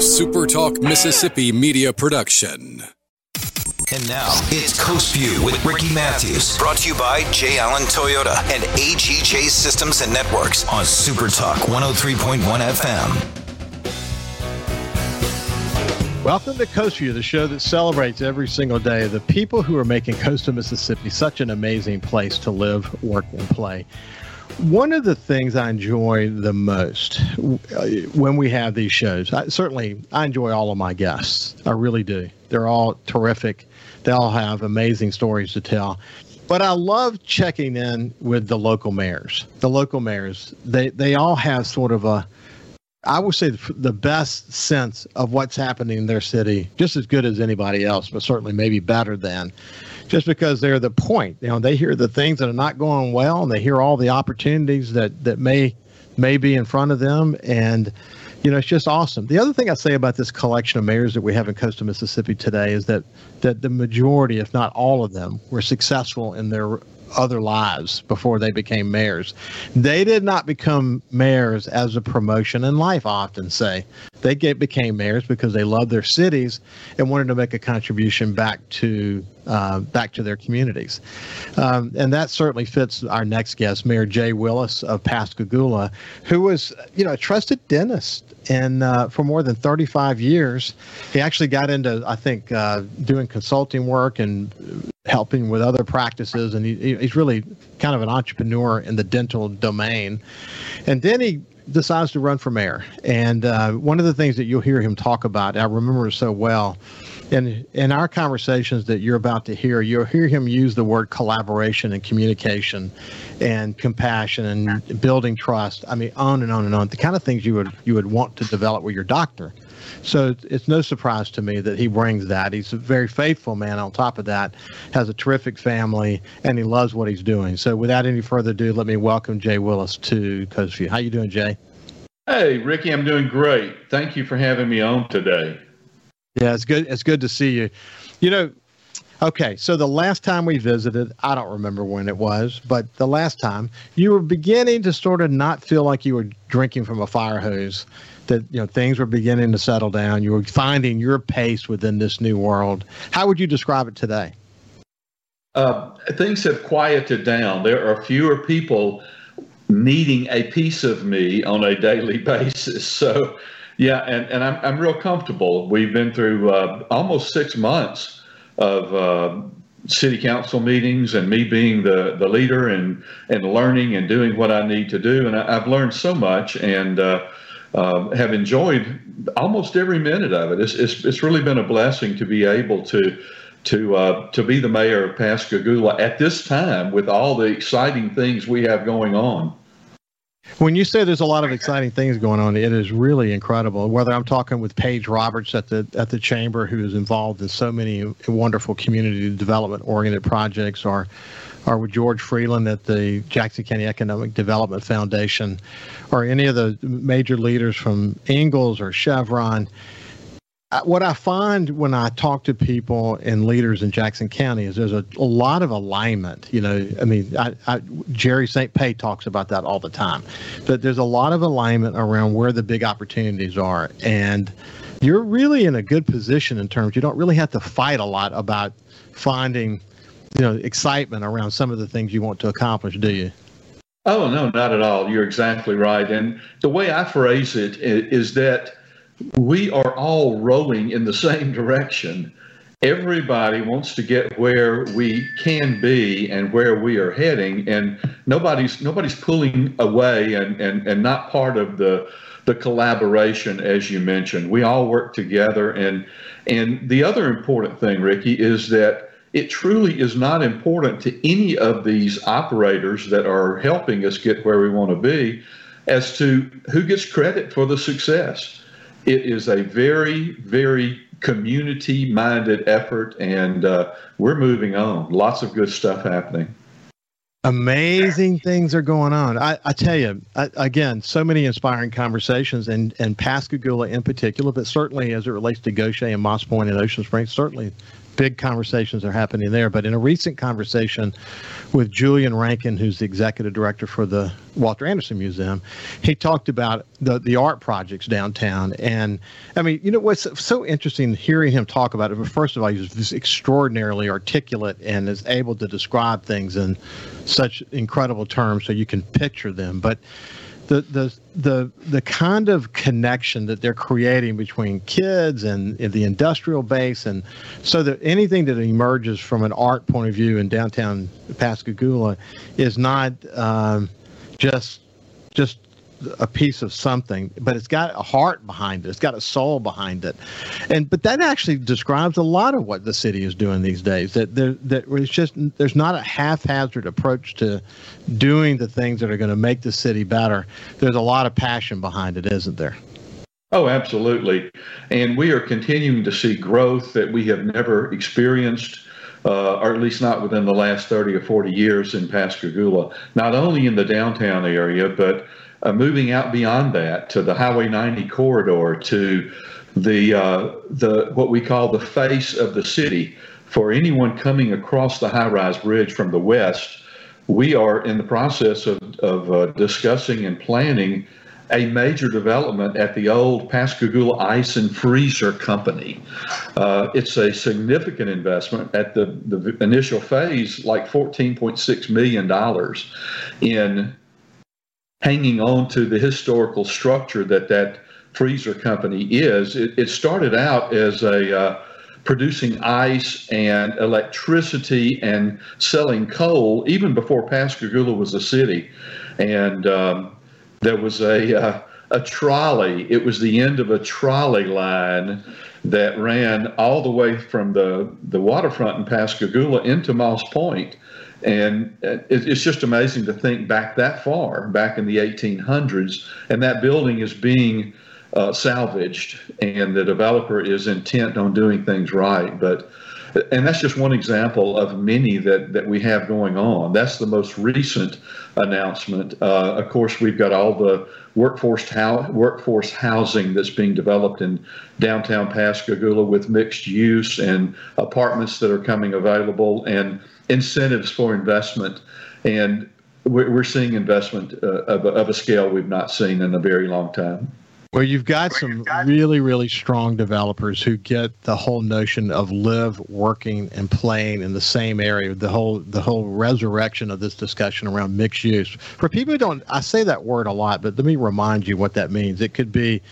a Super Talk Mississippi media production. And now it's Coast View with Ricky Matthews, brought to you by J. Allen Toyota and AGJ Systems and Networks on Super Talk 103.1 FM. Welcome to Coast View, the show that celebrates every single day the people who are making coastal Mississippi such an amazing place to live, work, and play. One of the things I enjoy the most uh, when we have these shows, I, certainly I enjoy all of my guests. I really do. They're all terrific. They all have amazing stories to tell. But I love checking in with the local mayors. The local mayors, they, they all have sort of a, I would say the best sense of what's happening in their city, just as good as anybody else, but certainly maybe better than, just because they're the point. You know, they hear the things that are not going well, and they hear all the opportunities that that may may be in front of them, and you know, it's just awesome. The other thing I say about this collection of mayors that we have in coastal Mississippi today is that that the majority, if not all of them, were successful in their other lives before they became mayors. They did not become mayors as a promotion in life, I often say. They get, became mayors because they loved their cities and wanted to make a contribution back to uh, back to their communities. Um, and that certainly fits our next guest, Mayor Jay Willis of Pascagoula, who was, you know, a trusted dentist and uh, for more than 35 years. He actually got into, I think, uh, doing consulting work and helping with other practices. And he, he's really kind of an entrepreneur in the dental domain. And then he decides to run for mayor. And uh, one of the things that you'll hear him talk about, I remember so well, in in our conversations that you're about to hear, you'll hear him use the word collaboration and communication, and compassion and building trust. I mean, on and on and on. The kind of things you would you would want to develop with your doctor. So it's no surprise to me that he brings that. He's a very faithful man. On top of that, has a terrific family, and he loves what he's doing. So without any further ado, let me welcome Jay Willis to Coast View. How you doing, Jay? Hey, Ricky, I'm doing great. Thank you for having me on today. Yeah, it's good. It's good to see you. You know, okay. So the last time we visited, I don't remember when it was, but the last time you were beginning to sort of not feel like you were drinking from a fire hose. That you know things were beginning to settle down. You were finding your pace within this new world. How would you describe it today? Uh, things have quieted down. There are fewer people needing a piece of me on a daily basis. So yeah, and, and I'm, I'm real comfortable. We've been through uh, almost six months of uh, city council meetings and me being the, the leader and, and learning and doing what I need to do. And I, have learned so much and uh, have enjoyed almost every minute of it. It's, it's, it's really been a blessing to be able to to uh, to be the mayor of Pascagoula at this time with all the exciting things we have going on. When you say there's a lot of exciting things going on, it is really incredible. Whether I'm talking with Paige Roberts at the at the chamber, who is involved in so many wonderful community development oriented projects, or or with George Freeland at the Jackson County Economic Development Foundation, or any of the major leaders from Ingalls or Chevron uh, what I find when I talk to people and leaders in Jackson County is there's a, a lot of alignment. You know, I mean, I, I, Jerry St. Pé talks about that all the time, but there's a lot of alignment around where the big opportunities are, and you're really in a good position in terms you don't really have to fight a lot about finding, you know, excitement around some of the things you want to accomplish, do you? Oh no, not at all. You're exactly right, and the way I phrase it is that we are all rowing in the same direction. Everybody wants to get where we can be and where we are heading, and nobody's nobody's pulling away and, and, and not part of the the collaboration as you mentioned. We all work together, and and the other important thing, Ricky, is that it truly is not important to any of these operators that are helping us get where we want to be as to who gets credit for the success it is a very, very community minded effort, and uh, we're moving on. Lots of good stuff happening. Amazing things are going on. I, I tell you, I, again, so many inspiring conversations, and, and Pascagoula in particular, but certainly as it relates to Gautier and Moss Point and Ocean Springs, certainly big conversations are happening there. But in a recent conversation with Julian Rankin, who's the executive director for the Walter Anderson Museum, he talked about the the art projects downtown. And I mean, you know what's so interesting hearing him talk about it. but First of all, he's extraordinarily articulate and is able to describe things in such incredible terms so you can picture them. But the the the the kind of connection that they're creating between kids and, and, the industrial base, and so that anything that emerges from an art point of view in downtown Pascagoula is not um, just just a piece of something, but it's got a heart behind it. It's got a soul behind it, and but that actually describes a lot of what the city is doing these days. That there that it's just there's not a haphazard approach to doing the things that are going to make the city better. There's a lot of passion behind it, isn't there? Oh, absolutely, and we are continuing to see growth that we have never experienced. Uh, or at least not within the last 30 or 40 years in Pascagoula, not only in the downtown area, but uh, moving out beyond that to the Highway 90 corridor to the uh, the what we call the face of the city. For anyone coming across the high-rise bridge from the west, we are in the process of, of uh, discussing and planning a major development at the old Pascagoula Ice and Freezer Company. Uh, it's a significant investment at the, the initial phase, like $14.6 million in hanging on to the historical structure that that freezer company is. It, it started out as a uh, producing ice and electricity and selling coal even before Pascagoula was a city, and um, there was a uh, a trolley. It was the end of a trolley line that ran all the way from the the waterfront in Pascagoula into Moss Point and it's just amazing to think back that far, back in the 1800s, and that building is being uh, salvaged, and the developer is intent on doing things right. But and that's just one example of many that, that we have going on. That's the most recent announcement. Uh, of course, we've got all the workforce ho- workforce housing that's being developed in downtown Pascagoula with mixed use and apartments that are coming available and incentives for investment. And we're, seeing investment uh, of, of a scale we've not seen in a very long time. Well, you've got some really, really strong developers who get the whole notion of live, working, and playing in the same area. The whole, the whole resurrection of this discussion around mixed use. For people who don't, I say that word a lot, but let me remind you what that means. It could be,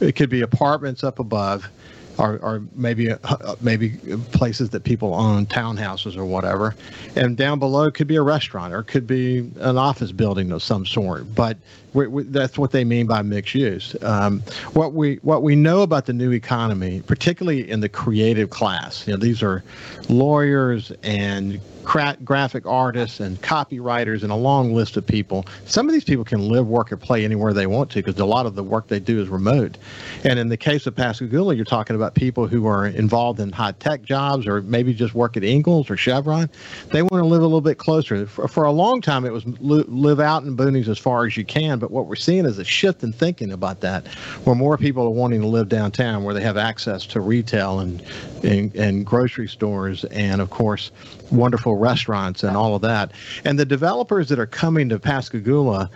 it could be apartments up above or, or maybe uh, maybe places that people own, townhouses or whatever. And down below could be a restaurant or could be an office building of some sort. But we, we, that's what they mean by mixed use. Um, what we what we know about the new economy, particularly in the creative class, you know, these are lawyers and cra- graphic artists and copywriters and a long list of people. Some of these people can live, work, or play anywhere they want to because a lot of the work they do is remote. And in the case of Pascagoula, you're talking about people who are involved in high tech jobs or maybe just work at Ingalls or Chevron. They want to live a little bit closer. For, for a long time, it was li- live out in boonies as far as you can. But what we're seeing is a shift in thinking about that, where more people are wanting to live downtown, where they have access to retail and and, and grocery stores, and of course, wonderful restaurants and all of that. And the developers that are coming to Pascagoula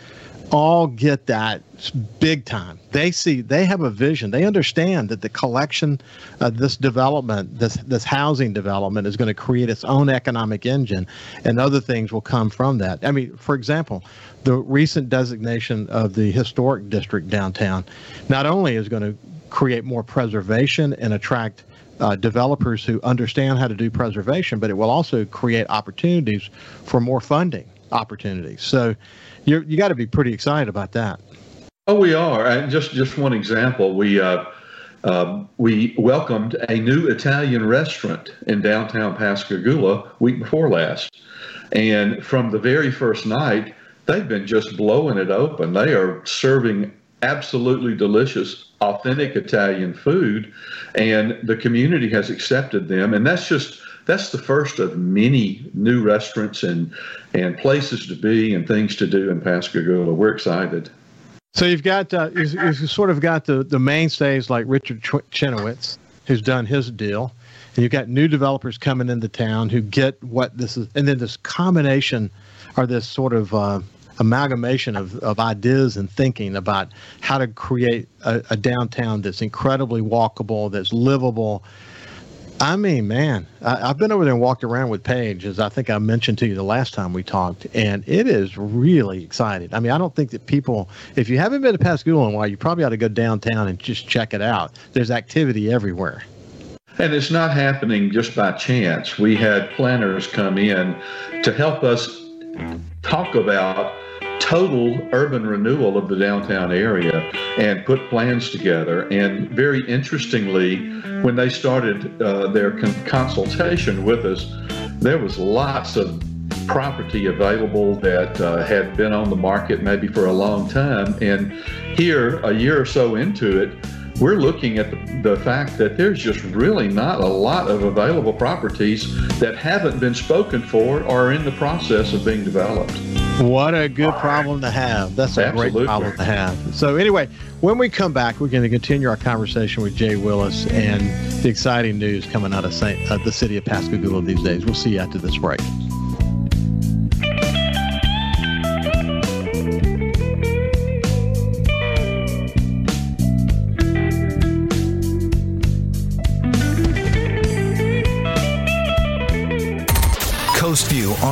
all get that big time. They see they have a vision. They understand that the collection of this development, this this housing development is going to create its own economic engine and other things will come from that. I mean, for example, the recent designation of the historic district downtown not only is going to create more preservation and attract uh, developers who understand how to do preservation, but it will also create opportunities for more funding opportunities. So you you got to be pretty excited about that. Oh, we are. And just just one example, we uh, uh, we welcomed a new Italian restaurant in downtown Pascagoula week before last, and from the very first night, they've been just blowing it open. They are serving absolutely delicious, authentic Italian food, and the community has accepted them. And that's just that's the first of many new restaurants and and places to be and things to do in Pascagoula. We're excited. So you've got uh, you've, you've sort of got the the mainstays like Richard Ch- Chenoweth, who's done his deal. and you've got new developers coming into town who get what this is, and then this combination or this sort of uh, amalgamation of, of ideas and thinking about how to create a, a downtown that's incredibly walkable, that's livable. I mean, man, I, have been over there and walked around with Paige, as I think I mentioned to you the last time we talked, and it is really exciting. I mean, I don't think that people, if you haven't been to Pascagoula in a while, you probably ought to go downtown and just check it out. There's activity everywhere. And it's not happening just by chance. We had planners come in to help us talk about total urban renewal of the downtown area and put plans together. And very interestingly, when they started uh, their con- consultation with us, there was lots of property available that uh, had been on the market maybe for a long time. And here, a year or so into it, we're looking at the, the, fact that there's just really not a lot of available properties that haven't been spoken for or are in the process of being developed. What a good problem to have. That's a Absolutely. great problem to have. So, anyway, when we come back, we're going to continue our conversation with Jay Willis and the exciting news coming out of Saint, uh, the city of Pascagoula these days. We'll see you after this break.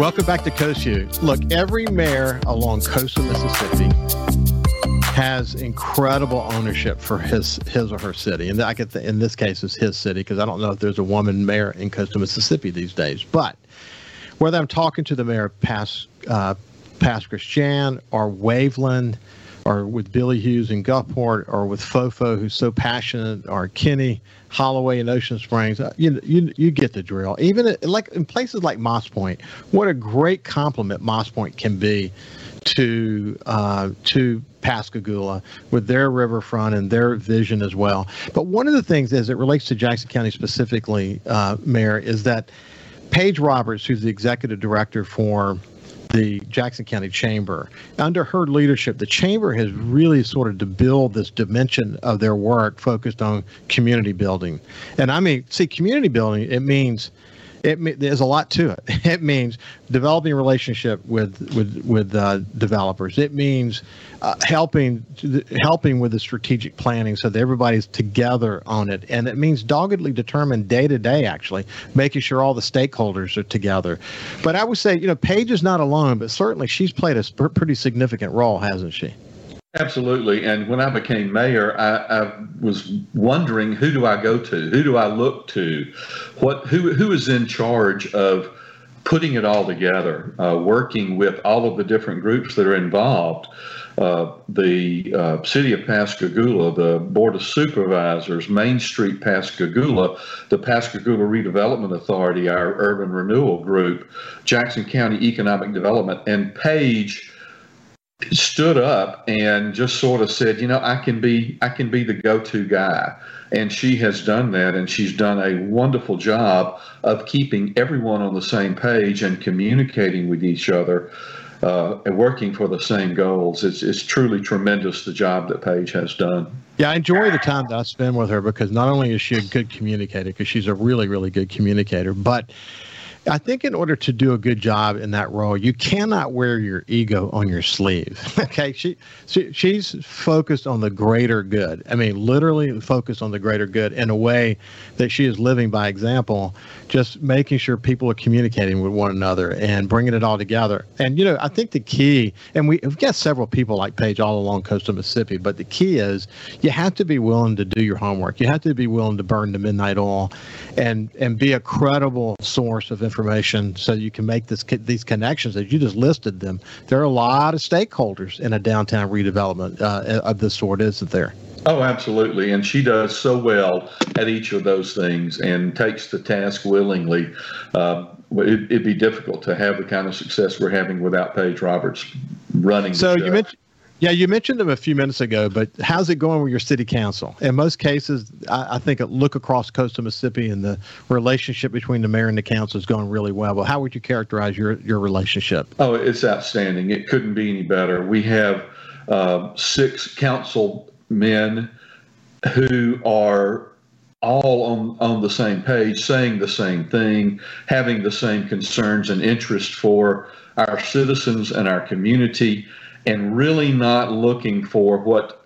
Welcome back to Coast View. Look, every mayor along coastal Mississippi has incredible ownership for his his or her city, and I get in this case is his city because I don't know if there's a woman mayor in coastal Mississippi these days. But whether I'm talking to the mayor of Pass uh, Christian or Waveland, or with Billy Hewes in Gulfport, or with Fofo, who's so passionate, or Kenny Holloway in Ocean Springs. Uh, you you you get the drill. Even like in places like Moss Point, what a great compliment Moss Point can be to uh, to Pascagoula with their riverfront and their vision as well. But one of the things as it relates to Jackson County specifically, uh, Mayor, is that Paige Roberts, who's the executive director for the Jackson County Chamber. Under her leadership, the Chamber has really sort of to build this dimension of their work focused on community building. And I mean, see, community building, it means it there's a lot to it. It means developing a relationship with with with uh, developers. It means uh, helping helping with the strategic planning so that everybody's together on it, and it means doggedly determined day to day, actually making sure all the stakeholders are together. But I would say, you know, Paige is not alone, but certainly she's played a pretty significant role, hasn't she? Absolutely. And when I became mayor, I, I, was wondering who do I go to? Who do I look to? What who who is in charge of putting it all together, uh, working with all of the different groups that are involved? Uh, the uh, city of Pascagoula, the Board of Supervisors, Main Street Pascagoula, the Pascagoula Redevelopment Authority, our urban renewal group, Jackson County Economic Development, and Paige stood up and just sort of said, you know, I can be I can be the go-to guy. And she has done that and she's done a wonderful job of keeping everyone on the same page and communicating with each other uh, and working for the same goals. It's, it's truly tremendous the job that Paige has done. Yeah, I enjoy the time that I spend with her because not only is she a good communicator, because she's a really, really good communicator, but I think in order to do a good job in that role, you cannot wear your ego on your sleeve. okay, she, she she's focused on the greater good. I mean, literally focused on the greater good in a way that she is living by example, just making sure people are communicating with one another and bringing it all together. And you know, I think the key, and we, we've got several people like Paige all along coastal Mississippi, but the key is you have to be willing to do your homework. You have to be willing to burn the midnight oil, and and be a credible source of information information so you can make this these connections as you just listed them. There are a lot of stakeholders in a downtown redevelopment uh, of this sort, isn't there? Oh, absolutely. And she does so well at each of those things and takes the task willingly. Uh, it, would be difficult to have the kind of success we're having without Paige Roberts running. So you mentioned, yeah, you mentioned them a few minutes ago, but how's it going with your city council? In most cases, I, I think look across coastal Mississippi and the relationship between the mayor and the council is going really well. But how would you characterize your your relationship? Oh, it's outstanding. It couldn't be any better. We have uh, six council men who are all on, on the same page, saying the same thing, having the same concerns and interest for our citizens and our community, and really not looking for what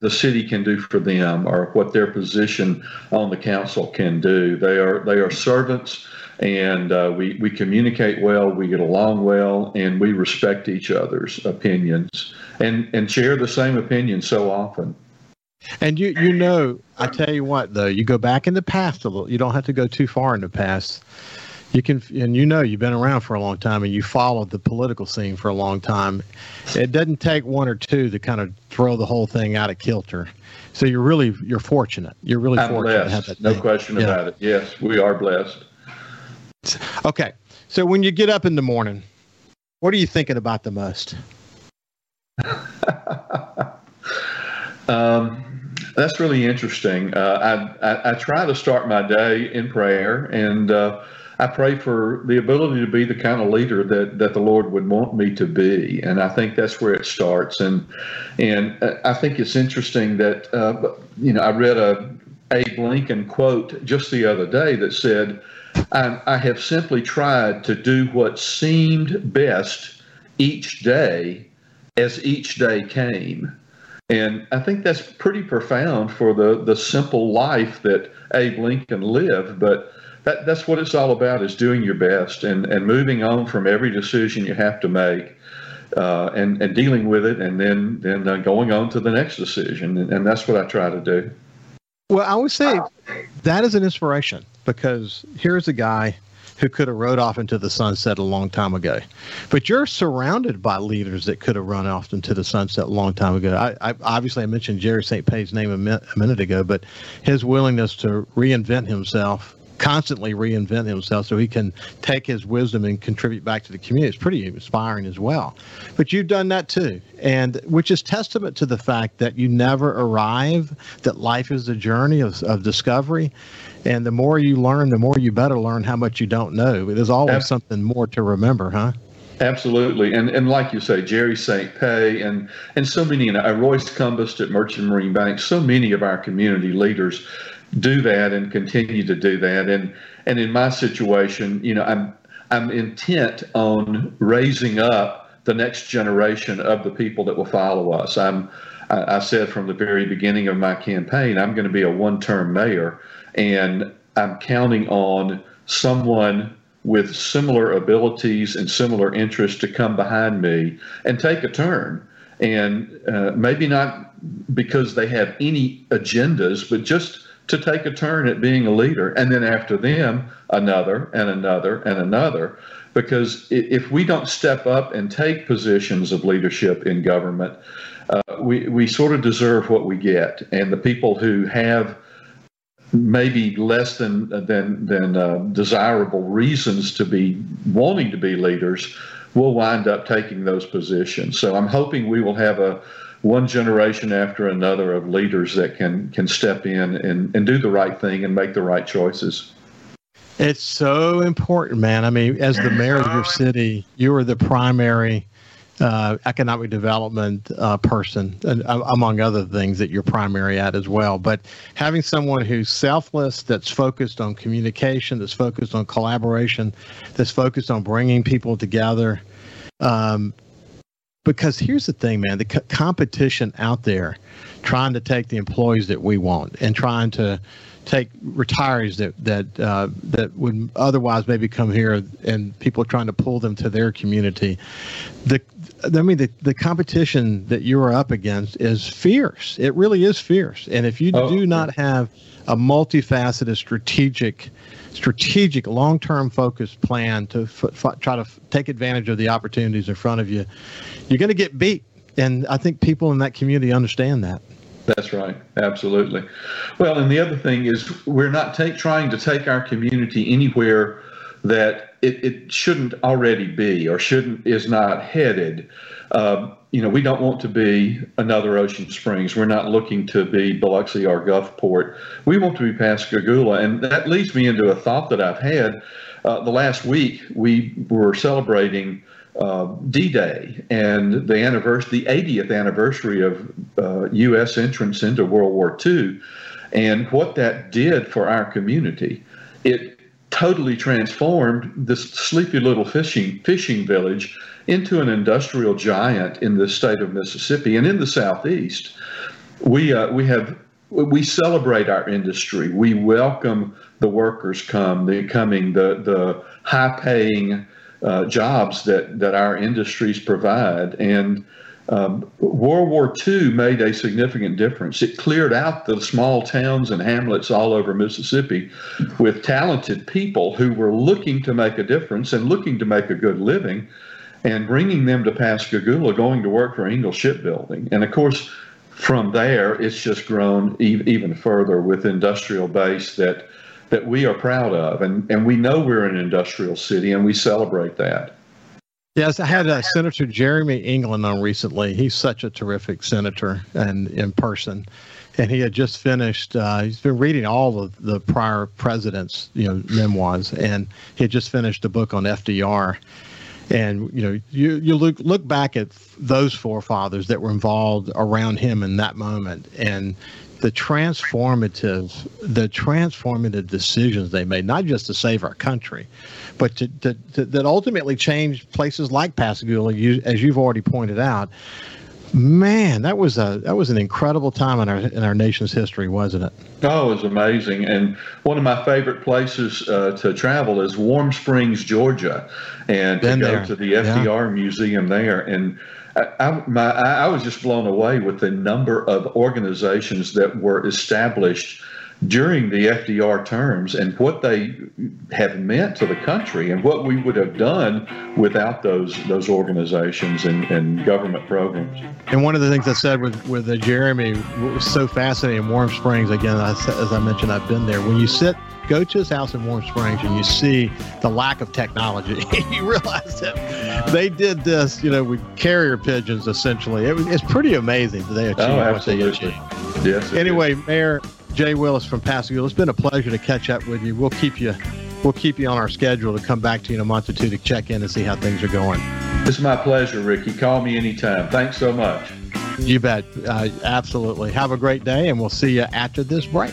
the city can do for them or what their position on the council can do. They are they are servants, and uh, we we communicate well, we get along well, and we respect each other's opinions and and share the same opinion so often. And you you know, I tell you what though, you go back in the past a little. You don't have to go too far in the past. You can, and you know, you've been around for a long time, and you followed the political scene for a long time. It doesn't take one or two to kind of throw the whole thing out of kilter. So you're really you're fortunate. You're really I'm fortunate blessed. to have that. No thing. question yeah. about it. Yes, we are blessed. Okay, so when you get up in the morning, what are you thinking about the most? um, that's really interesting. Uh, I, I, I, try to start my day in prayer, and uh, I pray for the ability to be the kind of leader that, that the Lord would want me to be, and I think that's where it starts. And and I think it's interesting that uh, you know I read a Abe Lincoln quote just the other day that said, I, "I have simply tried to do what seemed best each day as each day came." And I think that's pretty profound for the, the simple life that Abe Lincoln lived. But that, that's what it's all about is doing your best and, and moving on from every decision you have to make uh, and, and dealing with it and then, then uh, going on to the next decision. And, and that's what I try to do. Well, I would say that is an inspiration because here's a guy who could have rode off into the sunset a long time ago. But you're surrounded by leaders that could have run off into the sunset a long time ago. I, I obviously I mentioned Jerry St. Pé's name a, mi- a minute ago, but his willingness to reinvent himself constantly reinvent himself so he can take his wisdom and contribute back to the community. It's pretty inspiring as well. But you've done that too, and which is testament to the fact that you never arrive, that life is a journey of, of discovery. And the more you learn, the more you better learn how much you don't know. There's always something more to remember, huh? Absolutely, and and like you say, Jerry St. Pé and and so many, you know, uh, Royce Cumbest at Merchant Marine Bank, so many of our community leaders do that and continue to do that. And and in my situation, you know, I'm I'm intent on raising up the next generation of the people that will follow us. I'm I, said from the very beginning of my campaign, I'm going to be a one-term mayor, and I'm counting on someone with similar abilities and similar interests to come behind me and take a turn. And uh, maybe not because they have any agendas, but just to take a turn at being a leader. And then after them, another and another and another. Because if we don't step up and take positions of leadership in government, uh, we, we sort of deserve what we get. And the people who have maybe less than than than uh, desirable reasons to be wanting to be leaders will wind up taking those positions. So I'm hoping we will have a one generation after another of leaders that can can step in and, and do the right thing and make the right choices. It's so important, man. I mean, as the mayor of your city, you are the primary uh, economic development uh, person, and, uh, among other things that you're primary at as well. But having someone who's selfless, that's focused on communication, that's focused on collaboration, that's focused on bringing people together, um, because here's the thing, man, the co- competition out there trying to take the employees that we want and trying to take retirees that that uh, that would otherwise maybe come here and people trying to pull them to their community. The I mean the, the competition that you are up against is fierce. It really is fierce. And if you oh, do not have a multifaceted strategic strategic, long term focused plan to f- f- try to f- take advantage of the opportunities in front of you, you're going to get beat. And I think people in that community understand that. That's right. Absolutely. Well, and the other thing is we're not take, trying to take our community anywhere that it, it shouldn't already be or shouldn't is not headed. Uh, you know, we don't want to be another Ocean Springs. We're not looking to be Biloxi or Gulfport. We want to be Pascagoula, and that leads me into a thought that I've had. Uh, the last week, we were celebrating uh, D-Day and the anniversary, the 80th anniversary of uh, U.S. entrance into World War II, and what that did for our community. It totally transformed this sleepy little fishing fishing village into an industrial giant in the state of Mississippi and in the southeast. We uh, we have we celebrate our industry. We welcome the workers come, the coming, the the high paying uh, jobs that that our industries provide. And um, World War II made a significant difference. It cleared out the small towns and hamlets all over Mississippi with talented people who were looking to make a difference and looking to make a good living and bringing them to Pascagoula, going to work for Ingalls Shipbuilding. And of course, from there, it's just grown e- even further with industrial base that that we are proud of, and and we know we're an industrial city, and we celebrate that. Yes, I had uh, Senator Jeremy England on recently. He's such a terrific senator and in person, and he had just finished. Uh, he's been reading all of the prior presidents, you know, memoirs, and he had just finished a book on FDR and you know you you look look back at those forefathers that were involved around him in that moment and the transformative the transformative decisions they made not just to save our country but to, to, to that ultimately changed places like Pascagoula you, as you've already pointed out Man, that was a that was an incredible time in our in our nation's history, wasn't it? Oh, it was amazing. And one of my favorite places uh, to travel is Warm Springs, Georgia, and Been to go there. to the FDR yeah. Museum there. And I, my, I was just blown away with the number of organizations that were established during the FDR terms and what they have meant to the country and what we would have done without those those organizations and, and government programs. And one of the things I said with with uh, Jeremy was so fascinating. Warm Springs again, as I mentioned, I've been there. When you sit go to his house in Warm Springs and you see the lack of technology, you realize that they did this, you know, with carrier pigeons essentially. It was, it's pretty amazing that they achieved oh, what they achieved. Yes. Anyway, Mayor, Jay Willis from Pascagoula. It's been a pleasure to catch up with you. We'll keep you we'll keep you on our schedule to come back to you in a month or two to check in and see how things are going. It's my pleasure, Ricky. Call me anytime. Thanks so much. You bet. Uh, absolutely. Have a great day, and we'll see you after this break.